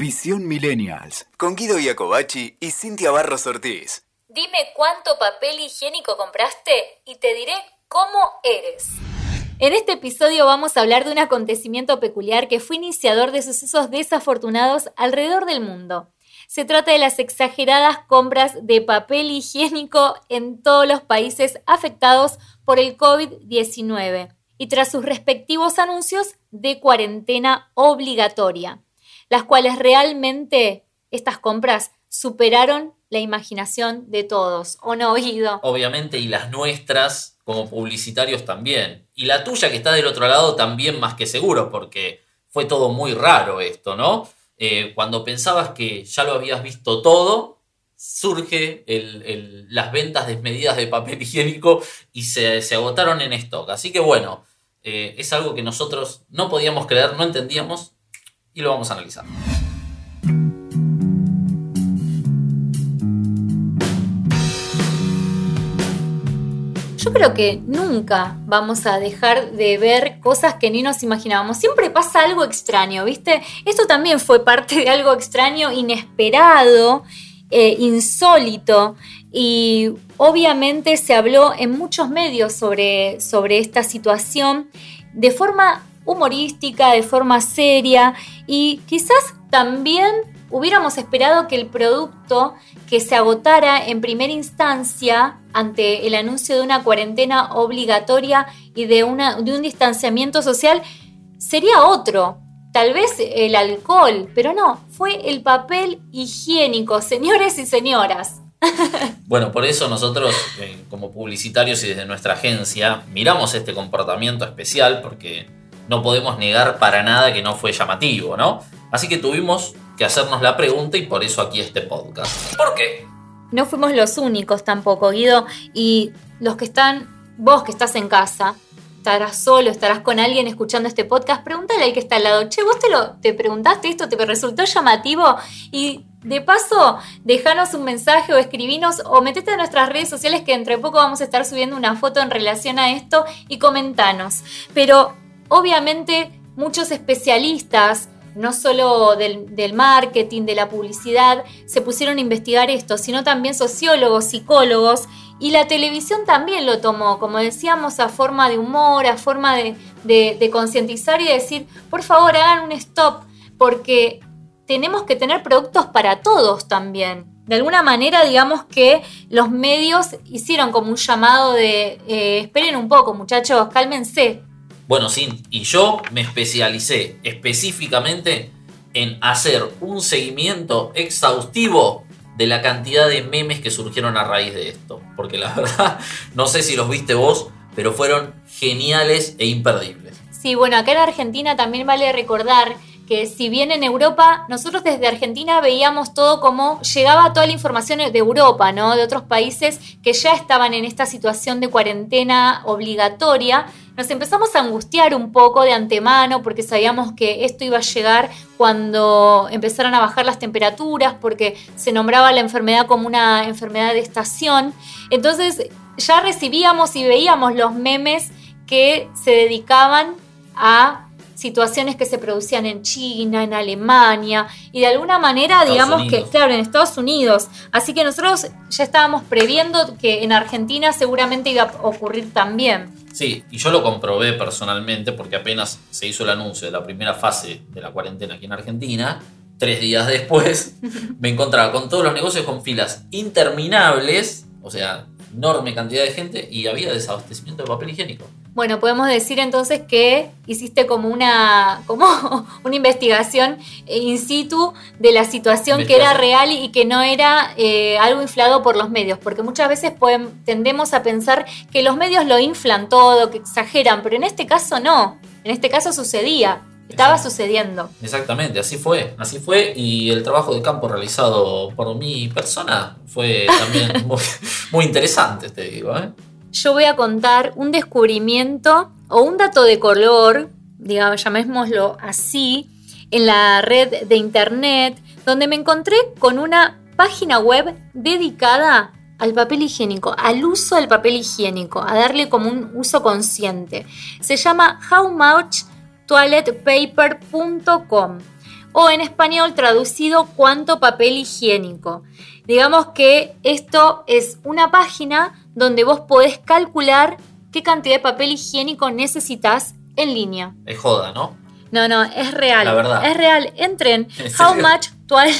Visión Millennials. Con Guido Iacobacci y Cintia Barros Ortiz. Dime cuánto papel higiénico compraste y te diré cómo eres. En este episodio vamos a hablar de un acontecimiento peculiar que fue iniciador de sucesos desafortunados alrededor del mundo. Se trata de las exageradas compras de papel higiénico en todos los países afectados por el COVID-19 y tras sus respectivos anuncios de cuarentena obligatoria, las cuales realmente estas compras superaron la imaginación de todos, ¿o no, oído? Obviamente, y las nuestras como publicitarios también. Y la tuya que está del otro lado también más que seguro, porque fue todo muy raro esto, ¿no? Eh, cuando pensabas que ya lo habías visto todo, surge las ventas desmedidas de papel higiénico y se, agotaron en stock. Así que bueno, eh, es algo que nosotros no podíamos creer, no entendíamos y lo vamos a analizar. Yo creo que nunca vamos a dejar de ver cosas que ni nos imaginábamos. Siempre pasa algo extraño, ¿viste? Esto también fue parte de algo extraño, inesperado, eh, insólito. Y obviamente se habló en muchos medios sobre, sobre esta situación de forma humorística, de forma seria y quizás también hubiéramos esperado que el producto que se agotara en primera instancia ante el anuncio de una cuarentena obligatoria y de, una, de un distanciamiento social sería otro, tal vez el alcohol, pero no, fue el papel higiénico, señores y señoras. Bueno, por eso nosotros, eh, como publicitarios y desde nuestra agencia, miramos este comportamiento especial porque no podemos negar para nada que no fue llamativo, ¿no? Así que tuvimos que hacernos la pregunta y por eso aquí este podcast. ¿Por qué? No fuimos los únicos tampoco, Guido, y los que están, vos que estás en casa, estarás solo, estarás con alguien escuchando este podcast, pregúntale al que está al lado, che, vos te lo te preguntaste esto, te resultó llamativo y de paso, dejanos un mensaje o escribinos o metete a nuestras redes sociales que entre poco vamos a estar subiendo una foto en relación a esto y comentanos. Pero obviamente muchos especialistas, no solo del, marketing, de la publicidad, se pusieron a investigar esto, sino también sociólogos, psicólogos, y la televisión también lo tomó, como decíamos, a forma de humor, a forma de concientizar y decir, por favor, hagan un stop, porque tenemos que tener productos para todos también. De alguna manera, digamos que los medios hicieron como un llamado de, eh, esperen un poco muchachos, cálmense. Bueno, sí, y yo me especialicé específicamente en hacer un seguimiento exhaustivo de la cantidad de memes que surgieron a raíz de esto. Porque la verdad, no sé si los viste vos, pero fueron geniales e imperdibles. Sí, bueno, acá en Argentina también vale recordar que si bien en Europa, nosotros desde Argentina veíamos todo como llegaba toda la información de Europa, ¿no? De otros países que ya estaban en esta situación de cuarentena obligatoria. Nos empezamos a angustiar un poco de antemano porque sabíamos que esto iba a llegar cuando empezaron a bajar las temperaturas, porque se nombraba la enfermedad como una enfermedad de estación. Entonces ya recibíamos y veíamos los memes que se dedicaban a situaciones que se producían en China, en Alemania y de alguna manera, digamos que, claro, en Estados Unidos. Así que nosotros ya estábamos previendo que en Argentina seguramente iba a ocurrir también. Sí, y yo lo comprobé personalmente porque apenas se hizo el anuncio de la primera fase de la cuarentena aquí en Argentina, tres días después me encontraba con todos los negocios con filas interminables, o sea, enorme cantidad de gente y había desabastecimiento de papel higiénico. Bueno, podemos decir entonces que hiciste como una, como una investigación in situ de la situación que era real y que no era eh, algo inflado por los medios, porque muchas veces tendemos a pensar que los medios lo inflan todo, que exageran, pero en este caso no, en este caso sucedía. Estaba sucediendo. Exactamente, así fue, así fue y el trabajo de campo realizado por mi persona fue también muy, muy interesante, te digo. ¿eh? Yo voy a contar un descubrimiento o un dato de color, digamos, llamémoslo así, en la red de internet, donde me encontré con una página web dedicada al papel higiénico, al uso del papel higiénico, a darle como un uso consciente. Se llama howmuchtoiletpaper.com. o en español traducido cuánto papel higiénico. Digamos que esto es una página donde vos podés calcular qué cantidad de papel higiénico necesitas en línea. Es joda, ¿no? No, no, es real. La verdad. Es real. Entren. ¿En How much toilet.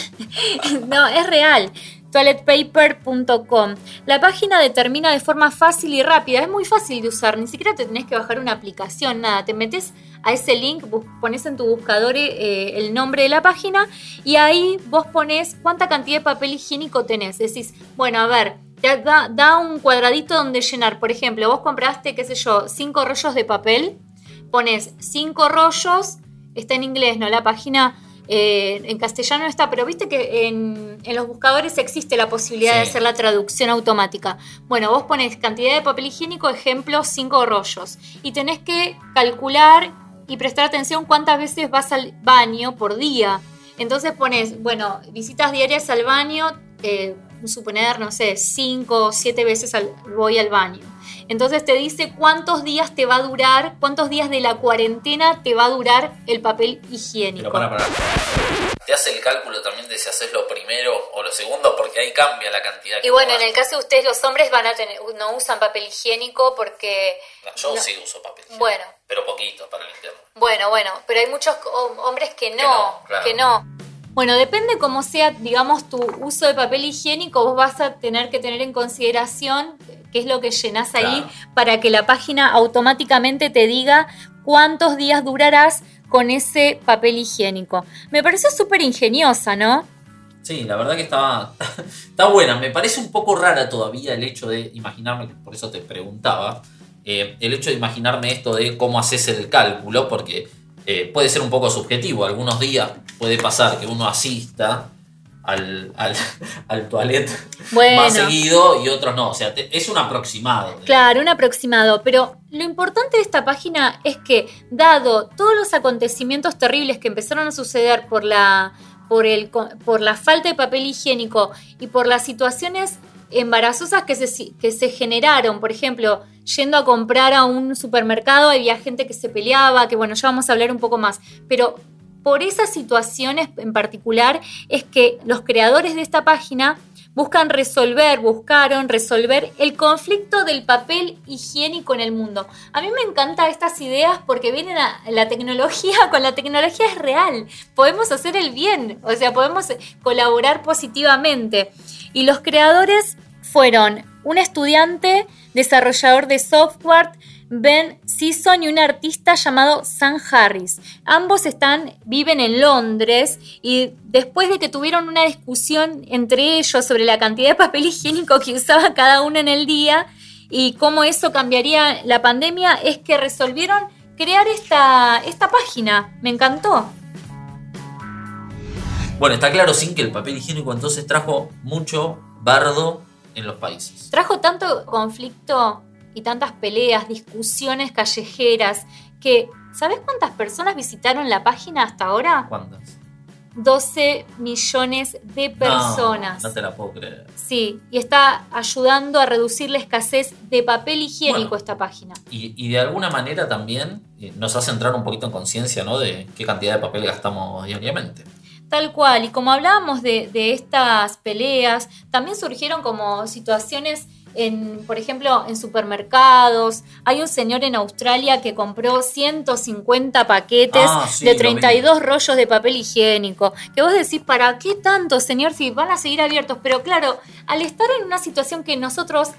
no, es real. Toiletpaper.com. La página determina de forma fácil y rápida. Es muy fácil de usar. Ni siquiera te tenés que bajar una aplicación, nada. Te metes a ese link, pones en tu buscador eh, el nombre de la página y ahí vos pones cuánta cantidad de papel higiénico tenés. Decís, bueno, a ver, te da, da un cuadradito donde llenar. Por ejemplo, vos compraste, qué sé yo, cinco rollos de papel pones cinco rollos, está en inglés, ¿no? La página eh, en castellano no está, pero viste que en, en los buscadores existe la posibilidad de hacer la traducción automática. Bueno, vos pones cantidad de papel higiénico, ejemplo, cinco rollos, y tenés que calcular y prestar atención cuántas veces vas al baño por día. Entonces pones, bueno, visitas diarias al baño, eh, suponer, no sé, cinco o siete veces al- voy al baño. Entonces te dice cuántos días te va a durar, cuántos días de la cuarentena te va a durar el papel higiénico. Pero para, para. Te hace el cálculo también de si haces lo primero o lo segundo, porque ahí cambia la cantidad. Y bueno, en el caso de ustedes los hombres van a tener, no usan papel higiénico porque, Yo no. sí uso papel. higiénico, bueno, Pero poquito para limpiarlo. bueno, bueno, pero hay muchos hom- hombres que no, Que no, claro. que no. Bueno, depende cómo sea, digamos, tu uso de papel higiénico, vos vas a tener que tener en consideración qué es lo que llenás ahí Claro. para que la página automáticamente te diga cuántos días durarás con ese papel higiénico. Me pareció súper ingeniosa, ¿no? Sí, la verdad que estaba, está buena. Me parece un poco rara todavía el hecho de imaginarme, por eso te preguntaba, eh, el hecho de imaginarme esto de cómo haces el cálculo, porque eh, puede ser un poco subjetivo. Algunos días puede pasar que uno asista al, al, al toilet Bueno. más seguido y otros no. O sea, te- es un aproximado. Claro, un aproximado, pero lo importante de esta página es que, dado todos los acontecimientos terribles que empezaron a suceder por la, por el, por la falta de papel higiénico y por las situaciones embarazosas que se, que se generaron, por ejemplo, yendo a comprar a un supermercado, había gente que se peleaba, que bueno, ya vamos a hablar un poco más, pero por esas situaciones en particular es que los creadores de esta página buscan resolver, buscaron resolver el conflicto del papel higiénico en el mundo. A mí me encantan estas ideas porque vienen a la tecnología, con la tecnología es real, podemos hacer el bien, o sea, podemos colaborar positivamente. Y los creadores fueron un estudiante, desarrollador de software, Ben Sisson y un artista llamado Sam Harris. Ambos están, viven en Londres y después de que tuvieron una discusión entre ellos sobre la cantidad de papel higiénico que usaba cada uno en el día y cómo eso cambiaría la pandemia, es que resolvieron crear esta, esta página. Me encantó. Bueno, está claro sin que el papel higiénico entonces trajo mucho bardo en los países. Trajo tanto conflicto y tantas peleas, discusiones callejeras, que ¿sabes cuántas personas visitaron la página hasta ahora? ¿Cuántas? 12 millones de personas. No, no te la puedo creer. Sí, y está ayudando a reducir la escasez de papel higiénico Bueno. esta página. Y, y de alguna manera también eh, nos hace entrar un poquito en conciencia ¿no? de qué cantidad de papel gastamos diariamente. Tal cual, y como hablábamos de, de estas peleas, también surgieron como situaciones en, por ejemplo, en supermercados. Hay un señor en Australia que compró 150 paquetes Ah, sí, de lo 32 rollos de papel higiénico. Que vos decís, ¿para qué tanto, señor? Si van a seguir abiertos. Pero claro, al estar en una situación que nosotros,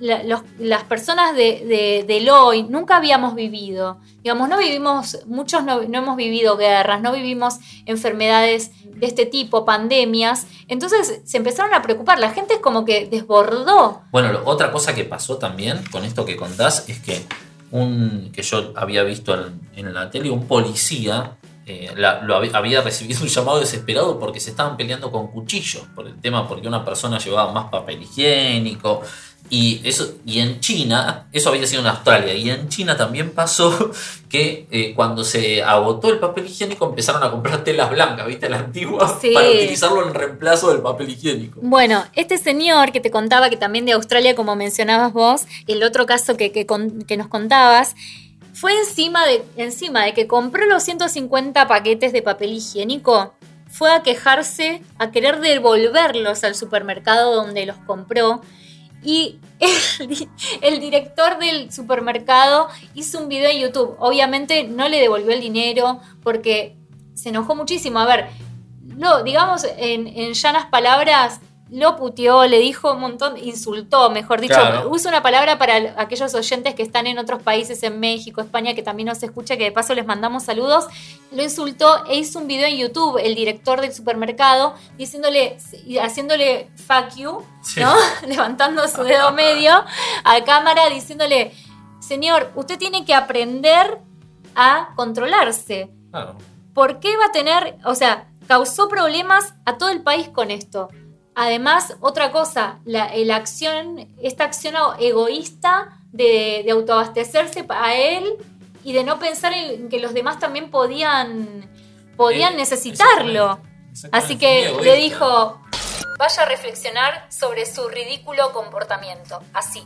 las personas de, de- del hoy, nunca habíamos vivido. Digamos, no vivimos, muchos no, no hemos vivido guerras, no vivimos enfermedades de este tipo, pandemias. Entonces se empezaron a preocupar. La gente es como que desbordó. Bueno, otra cosa que pasó también con esto que contás es que un que yo había visto en, en la tele, un policía eh, la- lo había, había recibido un llamado desesperado porque se estaban peleando con cuchillos por el tema, porque una persona llevaba más papel higiénico. Y, eso, y en China, eso había sido en Australia, y en China también pasó que eh, cuando se agotó el papel higiénico empezaron a comprar telas blancas, ¿viste? La antigua, Sí. para utilizarlo en reemplazo del papel higiénico. Bueno, este señor que te contaba que también de Australia, como mencionabas vos, el otro caso que, que con- que nos contabas, fue encima de, encima de que compró los 150 paquetes de papel higiénico, fue a quejarse, a querer devolverlos al supermercado donde los compró. Y el, director del supermercado hizo un video en YouTube. Obviamente no le devolvió el dinero porque se enojó muchísimo. A ver, no, digamos en llanas palabras, lo puteó, le dijo un montón, insultó, mejor dicho. Claro. Usa una palabra para aquellos oyentes que están en otros países, en México, España, que también nos escucha, que de paso les mandamos saludos. Lo insultó e hizo un video en YouTube, el director del supermercado, diciéndole, haciéndole fuck you, Sí. ¿no? Levantando su dedo medio a cámara, diciéndole, señor, usted tiene que aprender a controlarse. Claro. ¿Por qué va a tener, o sea, causó problemas a todo el país con esto? Además, otra cosa, la, la acción, esta acción egoísta de, de autoabastecerse a él y de no pensar en que los demás también podían, podían Eh, necesitarlo. exactamente, Así que le dijo, vaya a reflexionar sobre su ridículo comportamiento. Así.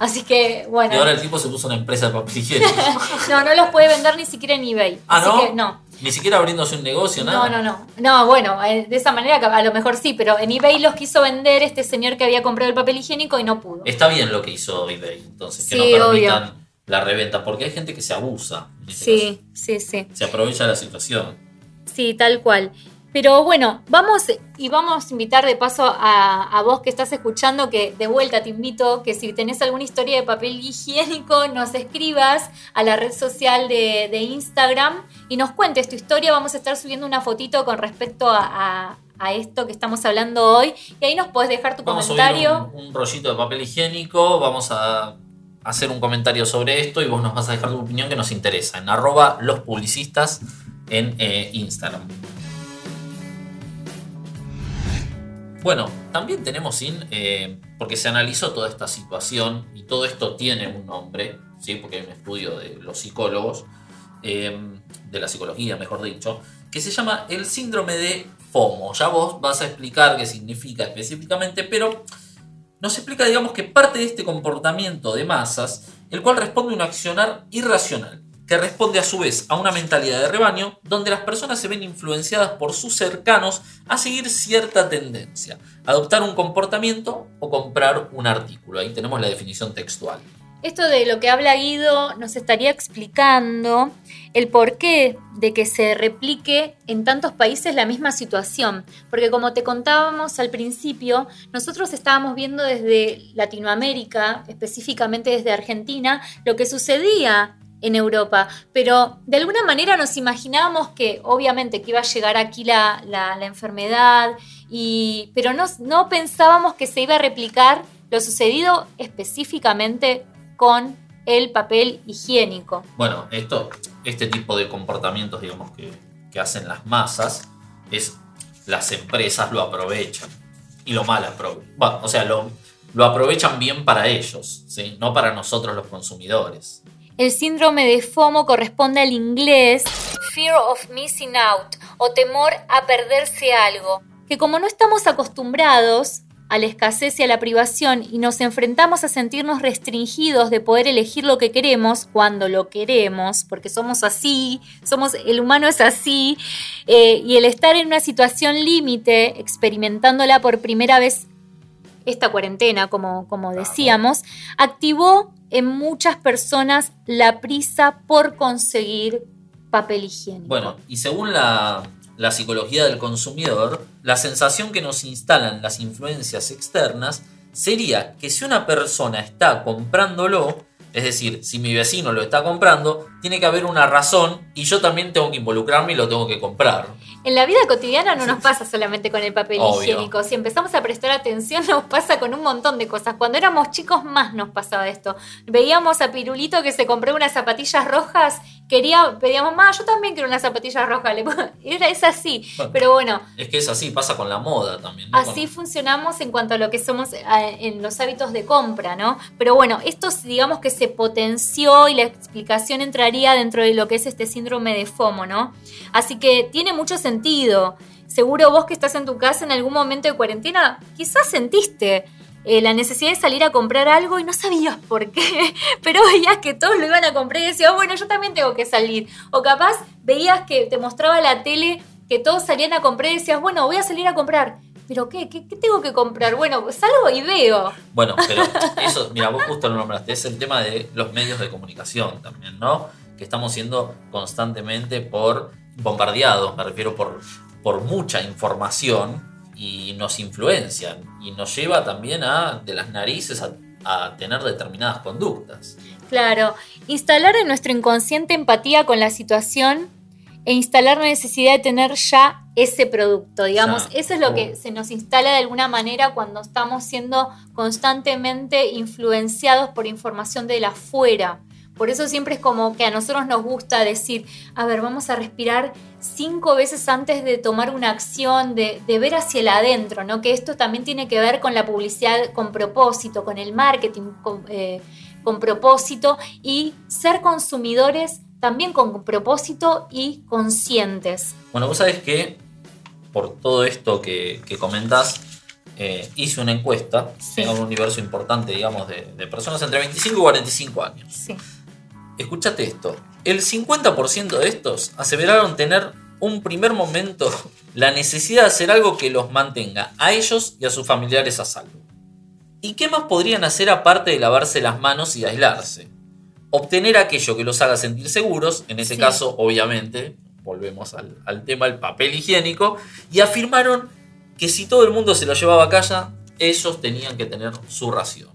Así que, bueno. Y ahora el tipo se puso una empresa de papel higiénico. No, no los puede vender ni siquiera en eBay. Ah, Así ¿no? que no. Ni siquiera abriéndose un negocio, nada. No, no, no. No, bueno, eh, de esa manera a lo mejor sí, pero en eBay los quiso vender este señor que había comprado el papel higiénico y no pudo. Está bien lo que hizo eBay, entonces, que Sí, no permitan obvio. la reventa, porque hay gente que se abusa. en este Sí, sí, sí. Se aprovecha la situación. Sí, tal cual. Pero bueno, vamos y vamos a invitar de paso a, a vos que estás escuchando, que de vuelta te invito que si tenés alguna historia de papel higiénico, nos escribas a la red social de, de Instagram y nos cuentes tu historia. Vamos a estar subiendo una fotito con respecto a, a- a esto que estamos hablando hoy y ahí nos podés dejar tu Vamos a comentario. un, un rollito de papel higiénico, vamos a hacer un comentario sobre esto y vos nos vas a dejar tu opinión que nos interesa en arroba los publicistas en eh, Instagram. Bueno, también tenemos sin, eh, porque se analizó toda esta situación y todo esto tiene un nombre, ¿sí? porque hay un estudio de los psicólogos, eh, de la psicología mejor dicho, que se llama el síndrome de FOMO. Ya vos vas a explicar qué significa específicamente, pero nos explica, digamos, que parte de este comportamiento de masas, el cual responde a un accionar irracional, que responde a su vez a una mentalidad de rebaño, donde las personas se ven influenciadas por sus cercanos a seguir cierta tendencia, adoptar un comportamiento o comprar un artículo. Ahí tenemos la definición textual. Esto de lo que habla Guido nos estaría explicando el porqué de que se replique en tantos países la misma situación. Porque como te contábamos al principio, nosotros estábamos viendo desde Latinoamérica, específicamente desde Argentina, lo que sucedía en Europa. Pero de alguna manera nos imaginábamos que obviamente que iba a llegar aquí la, la- la enfermedad, y, pero no, no pensábamos que se iba a replicar lo sucedido específicamente con el papel higiénico. Bueno, esto, este tipo de comportamientos, digamos, que, que hacen las masas, es las empresas lo aprovechan. Y lo mal aprovechan. Bueno, o sea, lo, lo aprovechan bien para ellos, ¿sí? no para nosotros los consumidores. El síndrome de FOMO corresponde al inglés Fear of Missing Out o temor a perderse algo, que como no estamos acostumbrados a la escasez y a la privación y nos enfrentamos a sentirnos restringidos de poder elegir lo que queremos cuando lo queremos, porque somos así, somos el humano es así, eh, y el estar en una situación límite, experimentándola por primera vez esta cuarentena, como, como decíamos, activó en muchas personas la prisa por conseguir papel higiénico. Bueno, y según la, la psicología del consumidor, la sensación que nos instalan las influencias externas sería que si una persona está comprándolo, es decir, si mi vecino lo está comprando, tiene que haber una razón y yo también tengo que involucrarme y lo tengo que comprar. En la vida cotidiana no nos pasa solamente con el papel Obvio. higiénico. Si empezamos a prestar atención, nos pasa con un montón de cosas. Cuando éramos chicos, más nos pasaba esto. Veíamos a Pirulito que se compró unas zapatillas rojas. Quería, pedíamos, más, yo también quiero unas zapatillas rojas. Era, es así. Bueno. Pero bueno, Es que es así, pasa con la moda también. ¿no? Así Con- funcionamos en cuanto a lo que somos en los hábitos de compra, ¿no? Pero bueno, esto digamos que se potenció y la explicación dentro de lo que es este síndrome de FOMO, ¿no? Así que tiene mucho sentido. Seguro vos que estás en tu casa en algún momento de cuarentena, quizás sentiste eh, la necesidad de salir a comprar algo y no sabías por qué, pero veías que todos lo iban a comprar y decías, "Oh, bueno, yo también tengo que salir. O capaz veías que te mostraba la tele que todos salían a comprar y decías, bueno, voy a salir a comprar. ¿Pero? ¿Qué, qué tengo que comprar? Bueno, salgo y veo. Bueno, pero eso, mira, vos justo lo nombraste, es el tema de los medios de comunicación también, ¿no? Que estamos siendo constantemente por bombardeados, me refiero por, por mucha información y nos influencian y nos lleva también a, de las narices a, a tener determinadas conductas. Claro, instalar en nuestro inconsciente empatía con la situación e instalar la necesidad de tener ya ese producto, digamos, Ya. eso es lo que Oh. se nos instala de alguna manera cuando estamos siendo constantemente influenciados por información de la afuera. Por eso siempre es como que a nosotros nos gusta decir, a ver, vamos a respirar cinco veces antes de tomar una acción, de, de ver hacia el adentro, ¿no? Que esto también tiene que ver con la publicidad con propósito, con el marketing con, eh, con propósito y ser consumidores también con propósito y conscientes. Bueno, vos sabés que por todo esto que, que comentás, eh, hice una encuesta Sí. en un universo importante, digamos, de, de personas entre 25 y 45 años. Sí. Escuchate esto. El 50% de estos aseveraron tener un primer momento la necesidad de hacer algo que los mantenga a ellos y a sus familiares a salvo. ¿Y qué más podrían hacer aparte de lavarse las manos y aislarse? Obtener aquello que los haga sentir seguros, en ese Sí. caso, obviamente, volvemos al, al tema del papel higiénico, y afirmaron que si todo el mundo se lo llevaba a casa, ellos tenían que tener su ración.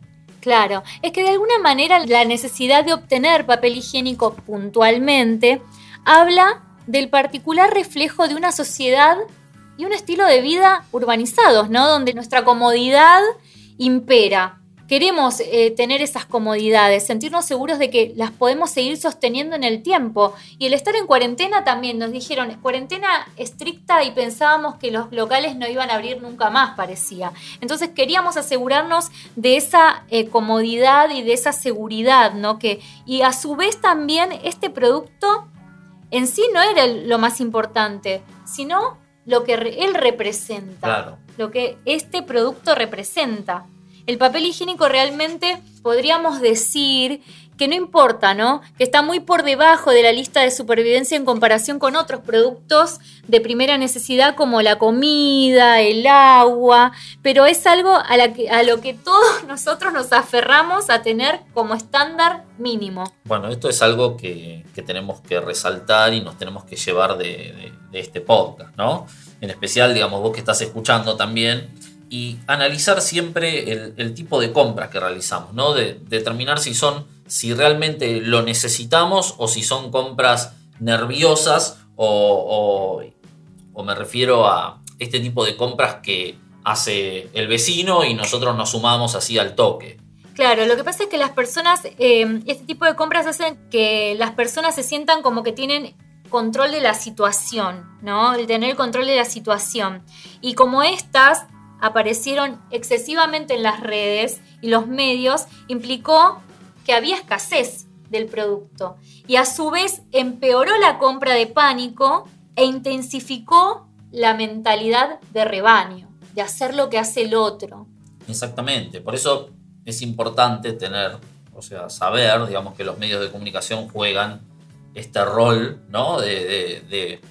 Claro, es que de alguna manera la necesidad de obtener papel higiénico puntualmente habla del particular reflejo de una sociedad y un estilo de vida urbanizados, ¿no? Donde nuestra comodidad impera. Queremos eh, tener esas comodidades, sentirnos seguros de que las podemos seguir sosteniendo en el tiempo. Y el estar en cuarentena también nos dijeron, cuarentena estricta y pensábamos que los locales no iban a abrir nunca más, parecía. Entonces queríamos asegurarnos de esa eh, comodidad y de esa seguridad, ¿no? Que, y a su vez también este producto en sí no era el- lo más importante, sino lo que re- él representa Claro. lo que este producto representa. El papel higiénico realmente podríamos decir que no importa, ¿no? Que está muy por debajo de la lista de supervivencia en comparación con otros productos de primera necesidad como la comida, el agua, pero es algo a, lo que todos nosotros nos aferramos a tener como estándar mínimo. Bueno, esto es algo que, que tenemos que resaltar y nos tenemos que llevar de- de este podcast, ¿no? En especial, digamos, vos que estás escuchando también, y analizar siempre el, tipo de compras que realizamos, ¿no? De, determinar si son, si realmente lo necesitamos o si son compras nerviosas o, o- me refiero a este tipo de compras que hace el vecino y nosotros nos sumamos así al toque. Claro, lo que pasa es que las personas, eh, este tipo de compras hacen que las personas se sientan como que tienen control de la situación, ¿no? El tener el control de la situación. Y como estas aparecieron excesivamente en las redes y los medios, implicó que había escasez del producto. Y a su vez empeoró la compra de pánico e intensificó la mentalidad de rebaño, de hacer lo que hace el otro. Exactamente, por eso es importante tener, o sea, saber, digamos, que los medios de comunicación juegan este rol, ¿no? De, de-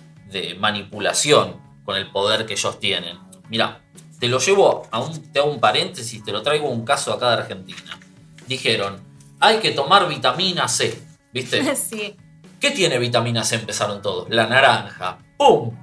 manipulación con el poder que ellos tienen. Mira, te lo llevo a un, te hago un paréntesis, te lo traigo a un caso acá de Argentina. Dijeron, hay que tomar vitamina C, ¿viste? sí. ¿Qué tiene vitamina C? Empezaron todos. La naranja. ¡Pum!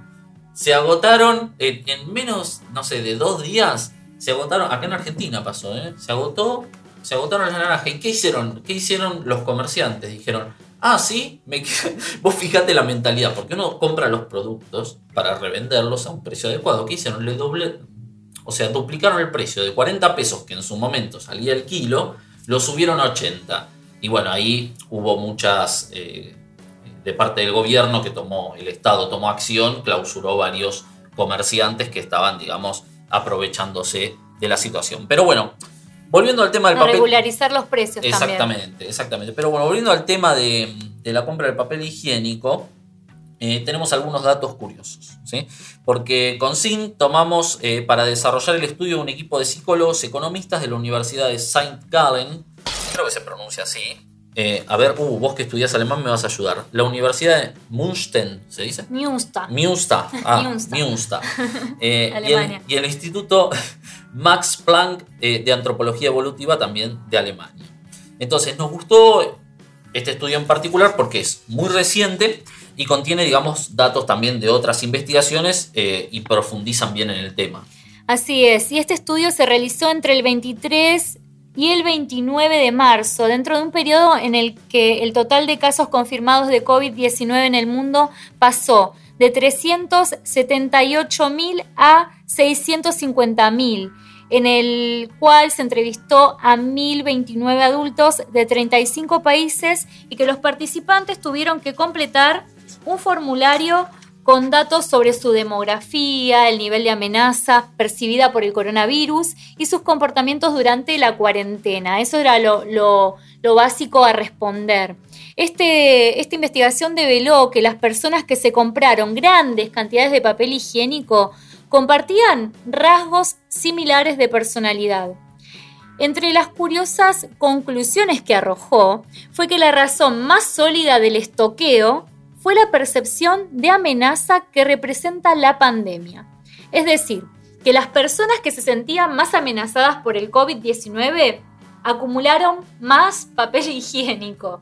Se agotaron en, en menos, no sé, de dos días. Se agotaron. Acá en Argentina pasó, ¿eh? Se agotó. Se agotaron la naranja. ¿Y qué hicieron? ¿Qué hicieron los comerciantes? Dijeron, ah, sí, me... vos fíjate la mentalidad, porque uno compra los productos para revenderlos a un precio adecuado. ¿Qué hicieron? Le doble, o sea, duplicaron el precio de 40 pesos que en su momento salía el kilo, lo subieron a 80. Y bueno, ahí hubo muchas, eh, de parte del gobierno que tomó, el Estado tomó acción, clausuró varios comerciantes que estaban, digamos, aprovechándose de la situación. Pero bueno, volviendo al tema del papel... regularizar los precios también. Exactamente, exactamente. Pero bueno, volviendo al tema de, de la compra del papel higiénico, eh, tenemos algunos datos curiosos. ¿sí? Porque con SIN tomamos eh, para desarrollar el estudio un equipo de psicólogos economistas de la Universidad de St. Gallen, creo que se pronuncia así, Eh, a ver, uh, vos que estudias alemán me vas a ayudar. La Universidad de München, ¿se dice? Münster. Münster. Ah, Münster. Münster. Y, el, Alemania. y el Instituto Max Planck de Antropología Evolutiva también de Alemania. Entonces, nos gustó este estudio en particular porque es muy reciente y contiene, digamos, datos también de otras investigaciones eh, y profundizan bien en el tema. Así es, y este estudio se realizó entre el 23 y el 29 de marzo, dentro de un periodo en el que el total de casos confirmados de COVID-19 en el mundo pasó de 378.000 a 650.000, en el cual se entrevistó a 1.029 adultos de 35 países y que los participantes tuvieron que completar un formulario con datos sobre su demografía, el nivel de amenaza percibida por el coronavirus y sus comportamientos durante la cuarentena. Eso era lo, básico a responder. Este- esta investigación develó que las personas que se compraron grandes cantidades de papel higiénico compartían rasgos similares de personalidad. Entre las curiosas conclusiones que arrojó fue que la razón más sólida del estoqueo fue la percepción de amenaza que representa la pandemia. Es decir, que las personas que se sentían más amenazadas por el COVID-19 acumularon más papel higiénico.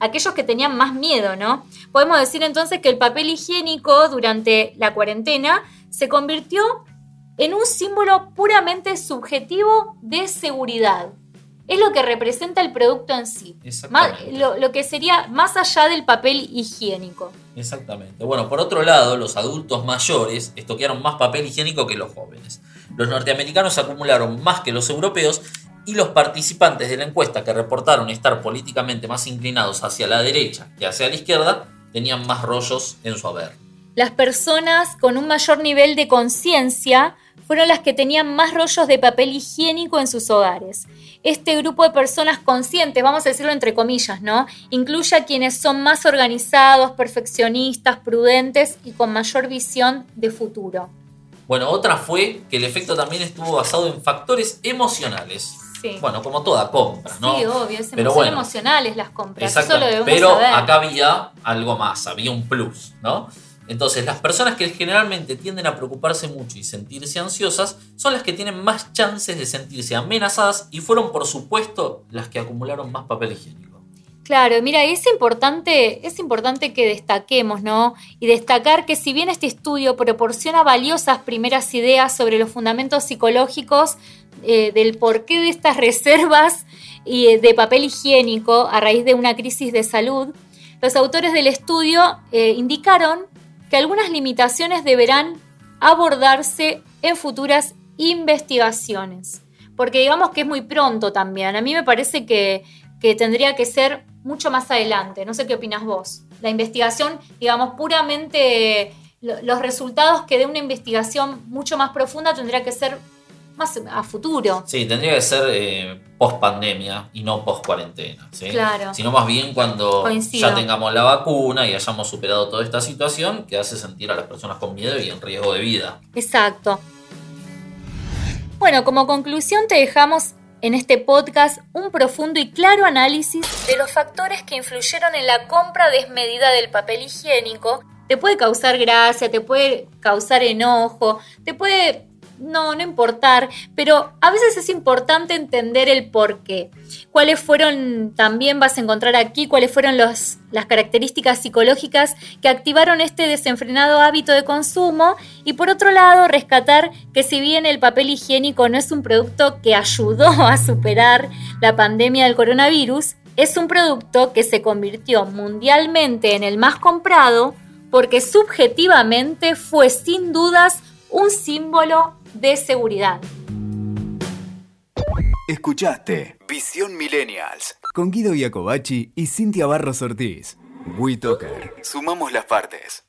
Aquellos que tenían más miedo, ¿no? Podemos decir entonces que el papel higiénico durante la cuarentena se convirtió en un símbolo puramente subjetivo de seguridad. Es lo que representa el producto en sí. Más- lo, lo que sería más allá del papel higiénico. Exactamente. Bueno, por otro lado, los adultos mayores estoquearon más papel higiénico que los jóvenes. Los norteamericanos acumularon más que los europeos y los participantes de la encuesta que reportaron estar políticamente más inclinados hacia la derecha que hacia la izquierda tenían más rollos en su haber. Las personas con un mayor nivel de conciencia fueron las que tenían más rollos de papel higiénico en sus hogares. Este grupo de personas conscientes, vamos a decirlo entre comillas, ¿no? Incluye a quienes son más organizados, perfeccionistas, prudentes y con mayor visión de futuro. Bueno, otra fue que el efecto también estuvo basado en factores emocionales. Sí. Bueno, como toda compra, ¿no? Sí, obvio, es Pero bueno. emocionales las compras. Eso Exacto. lo debemos Pero saber. acá había algo más, había un plus, ¿no? Entonces, las personas que generalmente tienden a preocuparse mucho y sentirse ansiosas son las que tienen más chances de sentirse amenazadas y fueron, por supuesto, las que acumularon más papel higiénico. Claro, mira, es importante, es importante que destaquemos, ¿no? Y destacar que si bien este estudio proporciona valiosas primeras ideas sobre los fundamentos psicológicos eh, del porqué de estas reservas y, eh, de papel higiénico a raíz de una crisis de salud, los autores del estudio eh, indicaron que algunas limitaciones deberán abordarse en futuras investigaciones. Porque digamos que es muy pronto también. A mí me parece que, que tendría que ser mucho más adelante. No sé qué opinas vos. La investigación, digamos, puramente lo- los resultados que dé una investigación mucho más profunda tendría que ser más a futuro. Sí, tendría que ser eh, post pandemia y no post cuarentena. ¿sí? Claro. Sino más bien cuando Coincido. ya tengamos la vacuna y hayamos superado toda esta situación que hace sentir a las personas con miedo y en riesgo de vida. Exacto. Bueno, como conclusión te dejamos en este podcast un profundo y claro análisis de los factores que influyeron en la compra desmedida del papel higiénico. Te puede causar gracia, te puede causar enojo, te puede no, no importar, pero a veces es importante entender el por qué. Cuáles fueron, también vas a encontrar aquí, cuáles fueron las características psicológicas que activaron este desenfrenado hábito de consumo y por otro lado rescatar que si bien el papel higiénico no es un producto que ayudó a superar la pandemia del coronavirus, es un producto que se convirtió mundialmente en el más comprado porque subjetivamente fue sin dudas un símbolo de seguridad. Escuchaste Visión Millennials con Guido Iacobacci y Cintia Barros Ortiz. WeToker. Sumamos las partes.